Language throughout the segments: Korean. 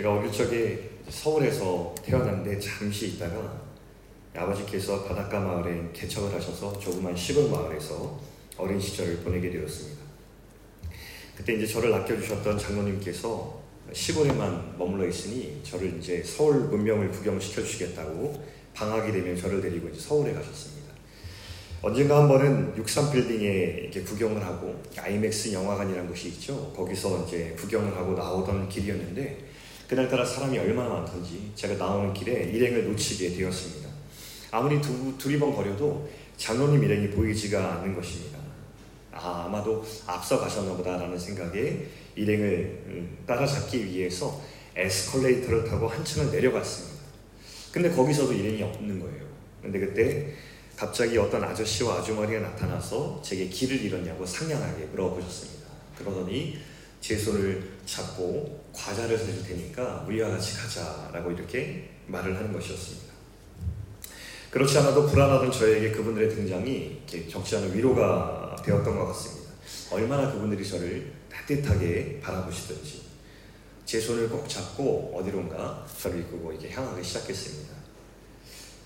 제가 어릴 적에 서울에서 태어났는데 잠시 있다가 아버지께서 바닷가 마을에 개척을 하셔서 조그만 시골 마을에서 어린 시절을 보내게 되었습니다. 그때 이제 저를 아껴주셨던 장로님께서 시골에만 머물러 있으니 저를 이제 서울 문명을 구경시켜 주시겠다고 방학이 되면 저를 데리고 이제 서울에 가셨습니다. 언젠가 한 번은 63 빌딩에 이렇게 구경을 하고 아이맥스 영화관이라는 곳이 있죠. 거기서 이제 구경을 하고 나오던 길이었는데 그날따라 사람이 얼마나 많던지 제가 나오는 길에 일행을 놓치게 되었습니다. 아무리 두, 두리번거려도 장로님 일행이 보이지가 않는 것입니다. 아, 아마도 앞서 가셨나 보다라는 생각에 일행을 음, 따라잡기 위해서 에스컬레이터를 타고 한층을 내려갔습니다. 근데 거기서도 일행이 없는 거예요. 근데 그때 갑자기 어떤 아저씨와 아주머니가 나타나서 제게 길을 잃었냐고 상냥하게 물어보셨습니다. 그러더니 제 손을 잡고 과자를 사줄 테니까 우리와 같이 가자라고 이렇게 말을 하는 것이었습니다. 그렇지 않아도 불안하던 저에게 그분들의 등장이 적지 않은 위로가 되었던 것 같습니다. 얼마나 그분들이 저를 따뜻하게 바라보시던지 제 손을 꼭 잡고 어디론가 저를 이끌고 이렇게 향하기 시작했습니다.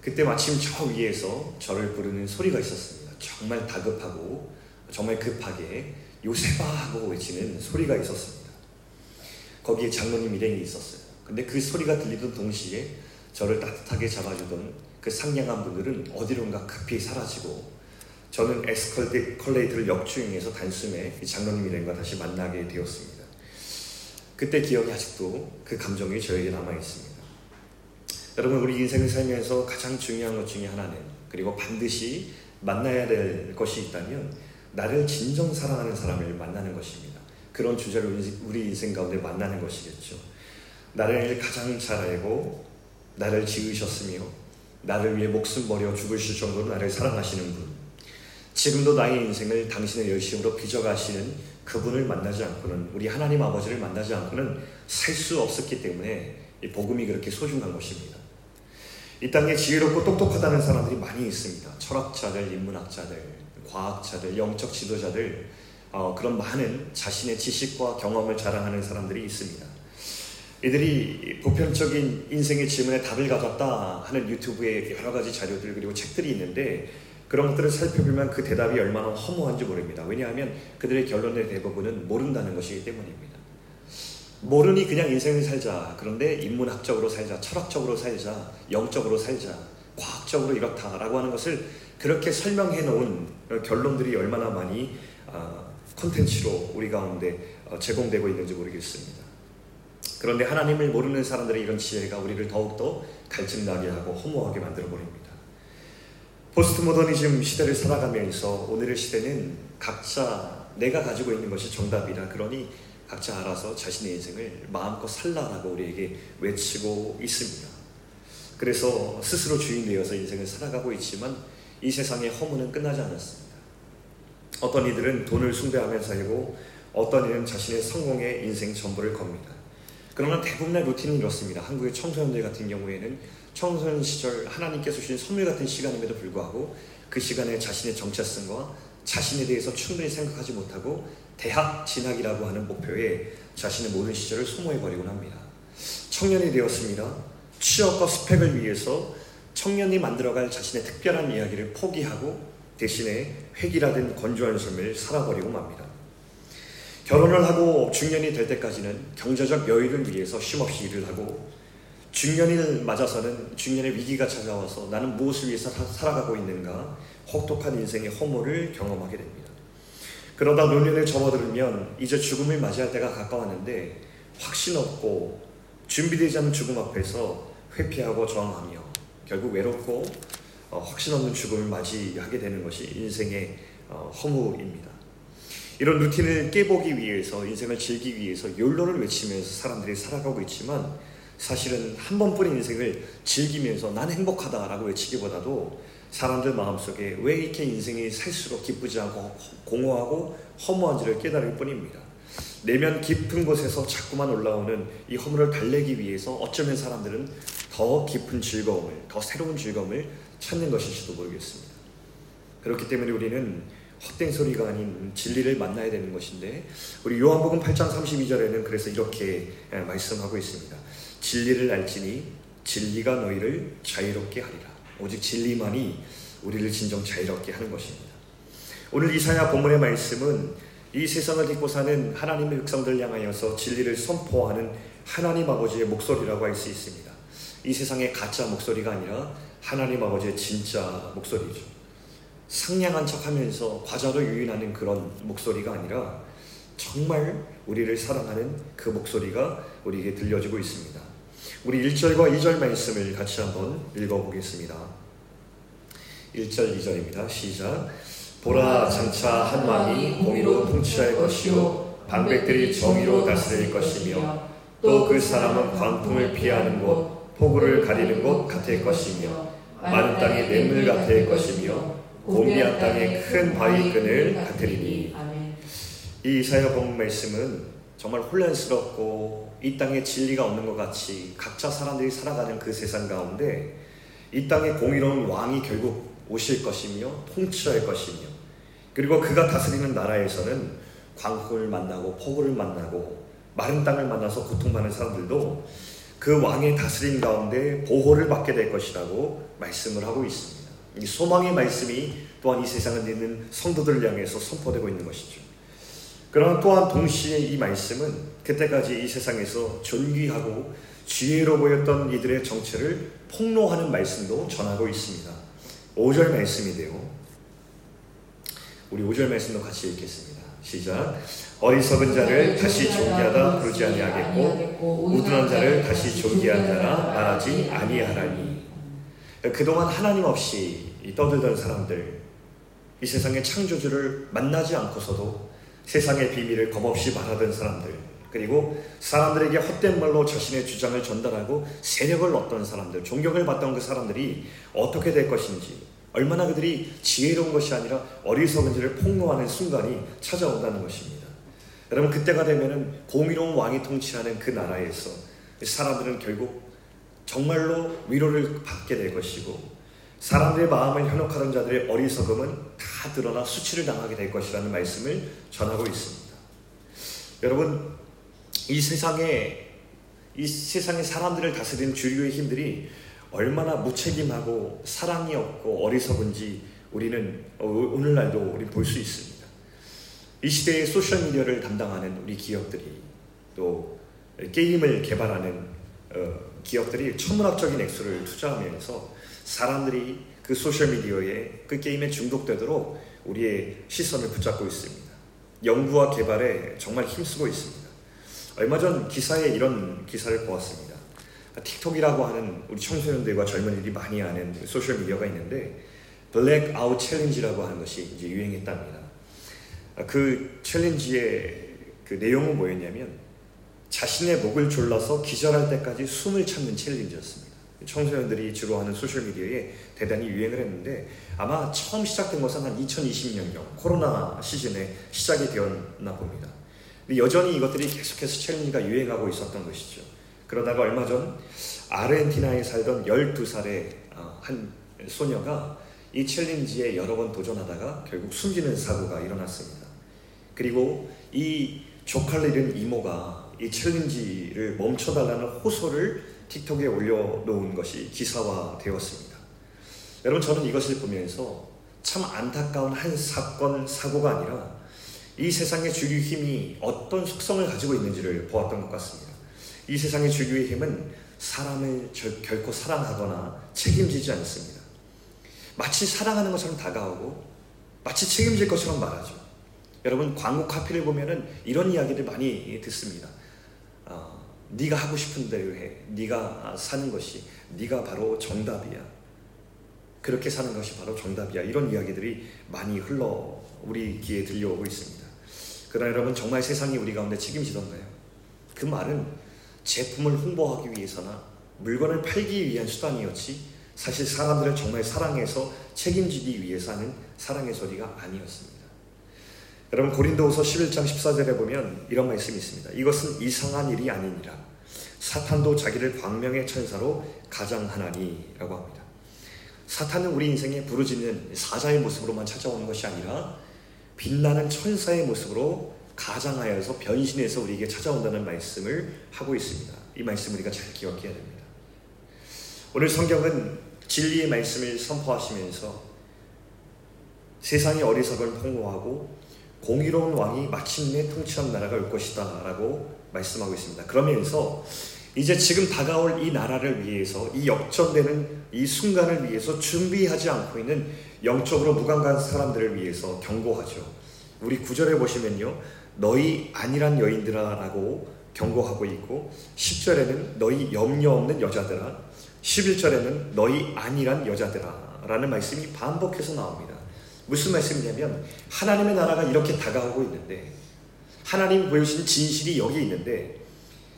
그때 마침 저 위에서 저를 부르는 소리가 있었습니다. 정말 다급하고 정말 급하게 요세바 하고 외치는 소리가 있었습니다. 거기에 장로님 일행이 있었어요. 근데 그 소리가 들리던 동시에 저를 따뜻하게 잡아주던 그 상냥한 분들은 어디론가 급히 사라지고 저는 에스컬레이터를 역주행해서 단숨에 장로님 일행과 다시 만나게 되었습니다. 그때 기억이 아직도 그 감정이 저에게 남아 있습니다. 여러분 우리 인생을 살면서 가장 중요한 것 중에 하나는 그리고 반드시 만나야 될 것이 있다면 나를 진정 사랑하는 사람을 만나는 것입니다. 그런 주제를 우리 인생 가운데 만나는 것이겠죠. 나를 가장 잘 알고 나를 지으셨으며 나를 위해 목숨 버려 죽으실 정도로 나를 사랑하시는 분. 지금도 나의 인생을 당신의 열심으로 빚어가시는 그분을 만나지 않고는 우리 하나님 아버지를 만나지 않고는 살 수 없었기 때문에 이 복음이 그렇게 소중한 것입니다. 이 땅에 지혜롭고 똑똑하다는 사람들이 많이 있습니다. 철학자들, 인문학자들, 과학자들, 영적 지도자들, 어, 그런 많은 자신의 지식과 경험을 자랑하는 사람들이 있습니다. 이들이 보편적인 인생의 질문에 답을 가졌다 하는 유튜브에 여러 가지 자료들 그리고 책들이 있는데 그런 것들을 살펴보면 그 대답이 얼마나 허무한지 모릅니다. 왜냐하면 그들의 결론의 대부분은 모른다는 것이기 때문입니다. 모르니 그냥 인생을 살자. 그런데 인문학적으로 살자, 철학적으로 살자, 영적으로 살자, 과학적으로 이렇다라고 하는 것을 그렇게 설명해 놓은 결론들이 얼마나 많이 콘텐츠로 우리 가운데 어, 제공되고 있는지 모르겠습니다. 그런데 하나님을 모르는 사람들의 이런 지혜가 우리를 더욱더 갈증나게 하고 허무하게 만들어 버립니다. 포스트 모더니즘 시대를 살아가면서 오늘의 시대는 각자 내가 가지고 있는 것이 정답이라 그러니 각자 알아서 자신의 인생을 마음껏 살라라고 우리에게 외치고 있습니다. 그래서 스스로 주인 되어서 인생을 살아가고 있지만 이 세상의 허무는 끝나지 않았습니다. 어떤 이들은 돈을 숭배하며 살고 어떤 이는 자신의 성공에 인생 전부를 겁니다. 그러나 대부분의 루틴은 이렇습니다. 한국의 청소년들 같은 경우에는 청소년 시절 하나님께서 주신 선물 같은 시간임에도 불구하고 그 시간에 자신의 정체성과 자신에 대해서 충분히 생각하지 못하고 대학 진학이라고 하는 목표에 자신의 모든 시절을 소모해버리곤 합니다. 청년이 되었습니다. 취업과 스펙을 위해서 청년이 만들어갈 자신의 특별한 이야기를 포기하고 대신에 획일화된 건조한 삶을 살아버리고 맙니다. 결혼을 하고 중년이 될 때까지는 경제적 여유를 위해서 쉼없이 일을 하고 중년을 맞아서는 중년의 위기가 찾아와서 나는 무엇을 위해서 살아가고 있는가 혹독한 인생의 허물을 경험하게 됩니다. 그러다 노년에 접어들면 이제 죽음을 맞이할 때가 가까웠는데 확신 없고 준비되지 않은 죽음 앞에서 회피하고 저항하며 결국 외롭고 어, 확신 없는 죽음을 맞이하게 되는 것이 인생의 어, 허무입니다. 이런 루틴을 깨보기 위해서 인생을 즐기기 위해서 욜로를 외치면서 사람들이 살아가고 있지만 사실은 한 번뿐인 인생을 즐기면서 난 행복하다라고 외치기보다도 사람들 마음속에 왜 이렇게 인생이 살수록 기쁘지 않고 공허하고 허무한지를 깨달을 뿐입니다. 내면 깊은 곳에서 자꾸만 올라오는 이 허물을 달래기 위해서 어쩌면 사람들은 더 깊은 즐거움을, 더 새로운 즐거움을 찾는 것일지도 모르겠습니다. 그렇기 때문에 우리는 헛된 소리가 아닌 진리를 만나야 되는 것인데 우리 요한복음 8장 32절에는 그래서 이렇게 예, 말씀하고 있습니다. 진리를 알지니 진리가 너희를 자유롭게 하리라. 오직 진리만이 우리를 진정 자유롭게 하는 것입니다. 오늘 이사야 본문의 말씀은 이 세상을 딛고 사는 하나님의 백성들 향하여서 진리를 선포하는 하나님 아버지의 목소리라고 할 수 있습니다. 이 세상의 가짜 목소리가 아니라 하나님 아버지의 진짜 목소리죠. 상냥한 척 하면서 과자로 유인하는 그런 목소리가 아니라 정말 우리를 사랑하는 그 목소리가 우리에게 들려지고 있습니다. 우리 1절과 2절 말씀을 같이 한번 읽어보겠습니다. 1절, 2절입니다. 시작. 보라 장차 한 왕이 공의로 통치할 것이요 반백들이 정의로 다스릴 것이며 또 그 사람은 광풍을 피하는 곳 폭우를 가리는 곳 같을 것이며 마른 땅의 냇물 같을 것이며 고비한 땅의 큰 바위 끈을 같으리니. 이 이사야 본 말씀은 정말 혼란스럽고 이 땅에 진리가 없는 것 같이 각자 사람들이 살아가는 그 세상 가운데 이 땅에 공의로운 왕이 결국 오실 것이며 통치할 것이며 그리고 그가 다스리는 나라에서는 광풍을 만나고 폭우를 만나고 마른 땅을 만나서 고통받는 사람들도 그 왕의 다스림 가운데 보호를 받게 될 것이라고 말씀을 하고 있습니다. 이 소망의 말씀이 또한 이 세상을 있는 성도들을 향해서 선포되고 있는 것이죠. 그러나 또한 동시에 이 말씀은 그때까지 이 세상에서 존귀하고 지혜로 보였던 이들의 정체를 폭로하는 말씀도 전하고 있습니다. 5절 말씀이데요. 우리 5절 말씀도 같이 읽겠습니다. 시작. 어리석은 자를 다시 존귀하다 부르지 아니하겠고 우둔한 자를 다시 존귀한 자라 말하지 아니하라니. 그동안 하나님 없이 떠들던 사람들, 이 세상의 창조주를 만나지 않고서도 세상의 비밀을 겁없이 말하던 사람들, 그리고 사람들에게 헛된 말로 자신의 주장을 전달하고 세력을 얻던 사람들, 존경을 받던 그 사람들이 어떻게 될 것인지, 얼마나 그들이 지혜로운 것이 아니라 어리석은지를 폭로하는 순간이 찾아온다는 것입니다. 여러분, 그때가 되면은 공의로운 왕이 통치하는 그 나라에서 사람들은 결국 정말로 위로를 받게 될 것이고, 사람들의 마음을 현혹하던 자들의 어리석음은 다 드러나 수치를 당하게 될 것이라는 말씀을 전하고 있습니다. 여러분, 이 세상에 이 세상의 사람들을 다스리는 주류의 힘들이 얼마나 무책임하고 사랑이 없고 어리석은지 우리는 오늘날도 우리 볼 수 있습니다. 이 시대의 소셜 미디어를 담당하는 우리 기업들이 또 게임을 개발하는 어, 기업들이 천문학적인 액수를 투자하면서 사람들이 그 소셜 미디어에 그 게임에 중독되도록 우리의 시선을 붙잡고 있습니다. 연구와 개발에 정말 힘쓰고 있습니다. 얼마 전 기사에 이런 기사를 보았습니다. TikTok이라고 하는 우리 청소년들과 젊은이들이 많이 아는 소셜 미디어가 있는데 blackout challenge라고 하는 것이 이제 유행했답니다. 그 챌린지의 그 내용은 뭐였냐면 자신의 목을 졸라서 기절할 때까지 숨을 참는 챌린지였습니다. 청소년들이 주로 하는 소셜미디어에 대단히 유행을 했는데 아마 처음 시작된 것은 한 2020년경 코로나 시즌에 시작이 되었나 봅니다. 여전히 이것들이 계속해서 챌린지가 유행하고 있었던 것이죠. 그러다가 얼마 전 아르헨티나에 살던 12살의 어, 한 소녀가 이 챌린지에 여러 번 도전하다가 결국 숨지는 사고가 일어났습니다. 그리고 이 조카를 잃은 이모가 이 챌린지를 멈춰달라는 호소를 틱톡에 올려놓은 것이 기사화되었습니다. 여러분 저는 이것을 보면서 참 안타까운 한 사건, 사고가 아니라 이 세상의 주류 힘이 어떤 속성을 가지고 있는지를 보았던 것 같습니다. 이 세상의 주류의 힘은 사람을 결코 사랑하거나 책임지지 않습니다. 마치 사랑하는 것처럼 다가오고 마치 책임질 것처럼 말하죠. 여러분 광고 카피를 보면은 이런 이야기를 많이 듣습니다. 어, 네가 하고 싶은 대로 해. 네가 사는 것이 네가 바로 정답이야. 그렇게 사는 것이 바로 정답이야. 이런 이야기들이 많이 흘러 우리 귀에 들려오고 있습니다. 그러나 여러분 정말 세상이 우리 가운데 책임지던가요? 그 말은 제품을 홍보하기 위해서나 물건을 팔기 위한 수단이었지 사실 사람들을 정말 사랑해서 책임지기 위해서 하는 사랑의 소리가 아니었습니다. 여러분 고린도후서 11장 14절에 보면 이런 말씀이 있습니다. 이것은 이상한 일이 아니니라. 사탄도 자기를 광명의 천사로 가장하나니라고 합니다. 사탄은 우리 인생에 부르짖는 사자의 모습으로만 찾아오는 것이 아니라 빛나는 천사의 모습으로 가장하여서 변신해서 우리에게 찾아온다는 말씀을 하고 있습니다. 이 말씀 우리가 잘 기억해야 됩니다. 오늘 성경은 진리의 말씀을 선포하시면서 세상의 어리석을 폭로하고 공의로운 왕이 마침내 통치한 나라가 올 것이다 라고 말씀하고 있습니다. 그러면서 이제 지금 다가올 이 나라를 위해서 이 역전되는 이 순간을 위해서 준비하지 않고 있는 영적으로 무감각한 사람들을 위해서 경고하죠. 우리 구절에 보시면요. 너희 아니란 여인들아라고 경고하고 있고 10절에는 너희 염려 없는 여자들아 11절에는 너희 아니란 여자들아 라는 말씀이 반복해서 나옵니다. 무슨 말씀이냐면 하나님의 나라가 이렇게 다가오고 있는데 하나님 보여주신 진실이 여기 있는데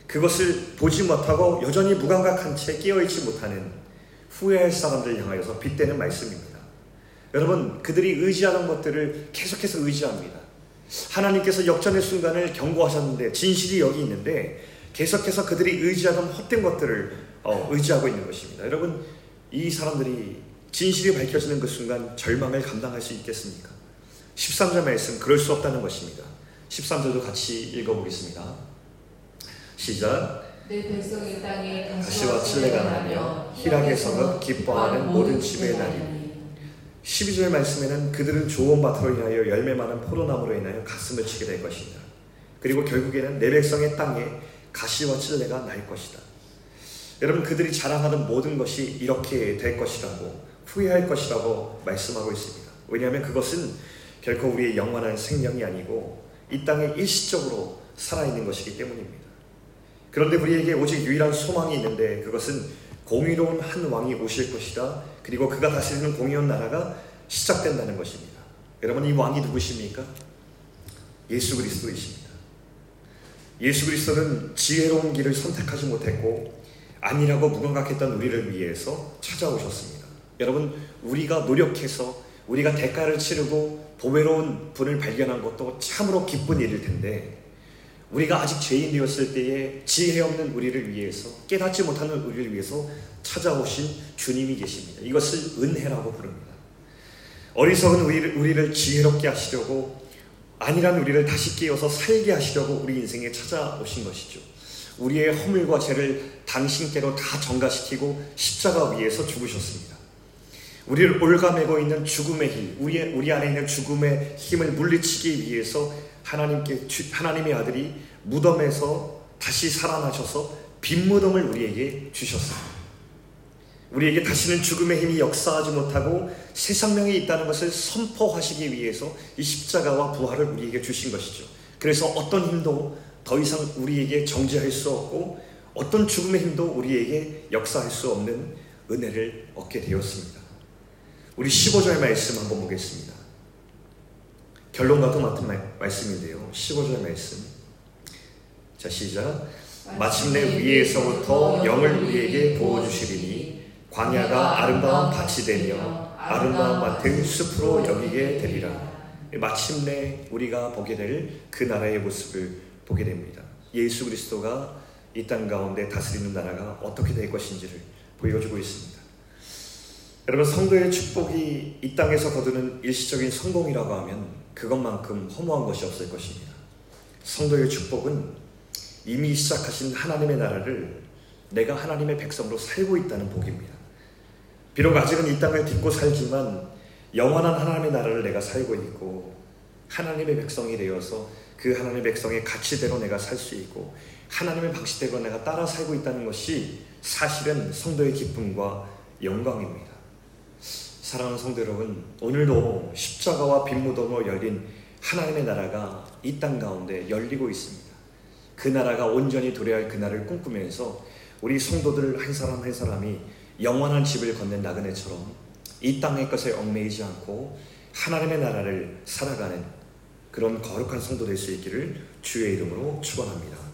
그것을 보지 못하고 여전히 무감각한 채 깨어있지 못하는 후회할 사람들 향하여서 빗대는 말씀입니다. 여러분 그들이 의지하는 것들을 계속해서 의지합니다. 하나님께서 역전의 순간을 경고하셨는데 진실이 여기 있는데 계속해서 그들이 의지하던 헛된 것들을 어, 의지하고 있는 것입니다. 여러분 이 사람들이 진실이 밝혀지는 그 순간 절망을 감당할 수 있겠습니까? 13절 말씀 그럴 수 없다는 것입니다. 13절도 같이 읽어보겠습니다. 시작 내 백성의 땅에 가시와 칠레가 나며 희락에서는 기뻐하는 모든 집의 날이니 12절 말씀에는 그들은 좋은 밭으로 인하여 열매 많은 포도나무로 인하여 가슴을 치게 될 것이다. 그리고 결국에는 내 백성의 땅에 가시와 칠레가 날 것이다. 여러분 그들이 자랑하는 모든 것이 이렇게 될 것이라고 후회할 것이라고 말씀하고 있습니다. 왜냐하면 그것은 결코 우리의 영원한 생명이 아니고 이 땅에 일시적으로 살아있는 것이기 때문입니다. 그런데 우리에게 오직 유일한 소망이 있는데 그것은 공의로운 한 왕이 오실 것이다. 그리고 그가 다스리는 공의로운 나라가 시작된다는 것입니다. 여러분 이 왕이 누구십니까? 예수 그리스도이십니다. 예수 그리스도는 지혜로운 길을 선택하지 못했고 아니라고 무감각했던 우리를 위해서 찾아오셨습니다. 여러분 우리가 노력해서 우리가 대가를 치르고 보배로운 분을 발견한 것도 참으로 기쁜 일일 텐데 우리가 아직 죄인 되었을 때에 지혜 없는 우리를 위해서 깨닫지 못하는 우리를 위해서 찾아오신 주님이 계십니다. 이것을 은혜라고 부릅니다. 어리석은 우리를, 우리를 지혜롭게 하시려고 아니란 우리를 다시 깨어서 살게 하시려고 우리 인생에 찾아오신 것이죠. 우리의 허물과 죄를 당신께로 다 전가시키고 십자가 위에서 죽으셨습니다. 우리를 올가매고 있는 죽음의 힘, 우리, 우리 안에 있는 죽음의 힘을 물리치기 위해서 하나님께 하나님의 아들이 무덤에서 다시 살아나셔서 빈 무덤을 우리에게 주셨어요. 우리에게 다시는 죽음의 힘이 역사하지 못하고 새 생명이 있다는 것을 선포하시기 위해서 이 십자가와 부활을 우리에게 주신 것이죠. 그래서 어떤 힘도 더 이상 우리에게 정지할 수 없고 어떤 죽음의 힘도 우리에게 역사할 수 없는 은혜를 얻게 되었습니다. 우리 15절 말씀 한번 보겠습니다. 결론과도 같은 말씀인데요. 15절 말씀. 자, 시작. 마침내 위에서부터 영을 우리에게 부어주시리니 광야가 아름다운 밭이 되며 아름다운 밭은 숲으로 여기게 되리라. 마침내 우리가 보게 될 그 나라의 모습을 보게 됩니다. 예수 그리스도가 이 땅 가운데 다스리는 나라가 어떻게 될 것인지를 보여주고 있습니다. 여러분 성도의 축복이 이 땅에서 거두는 일시적인 성공이라고 하면 그것만큼 허무한 것이 없을 것입니다. 성도의 축복은 이미 시작하신 하나님의 나라를 내가 하나님의 백성으로 살고 있다는 복입니다. 비록 아직은 이 땅을 딛고 살지만 영원한 하나님의 나라를 내가 살고 있고 하나님의 백성이 되어서 그 하나님의 백성의 가치대로 내가 살 수 있고 하나님의 방식대로 내가 따라 살고 있다는 것이 사실은 성도의 기쁨과 영광입니다. 사랑하는 성도 여러분, 오늘도 십자가와 빈무덤으로 열린 하나님의 나라가 이 땅 가운데 열리고 있습니다. 그 나라가 온전히 도래할 그날을 꿈꾸면서 우리 성도들 한 사람 한 사람이 영원한 집을 건넨 나그네처럼 이 땅의 것에 얽매이지 않고 하나님의 나라를 살아가는 그런 거룩한 성도 될 수 있기를 주의 이름으로 축원합니다.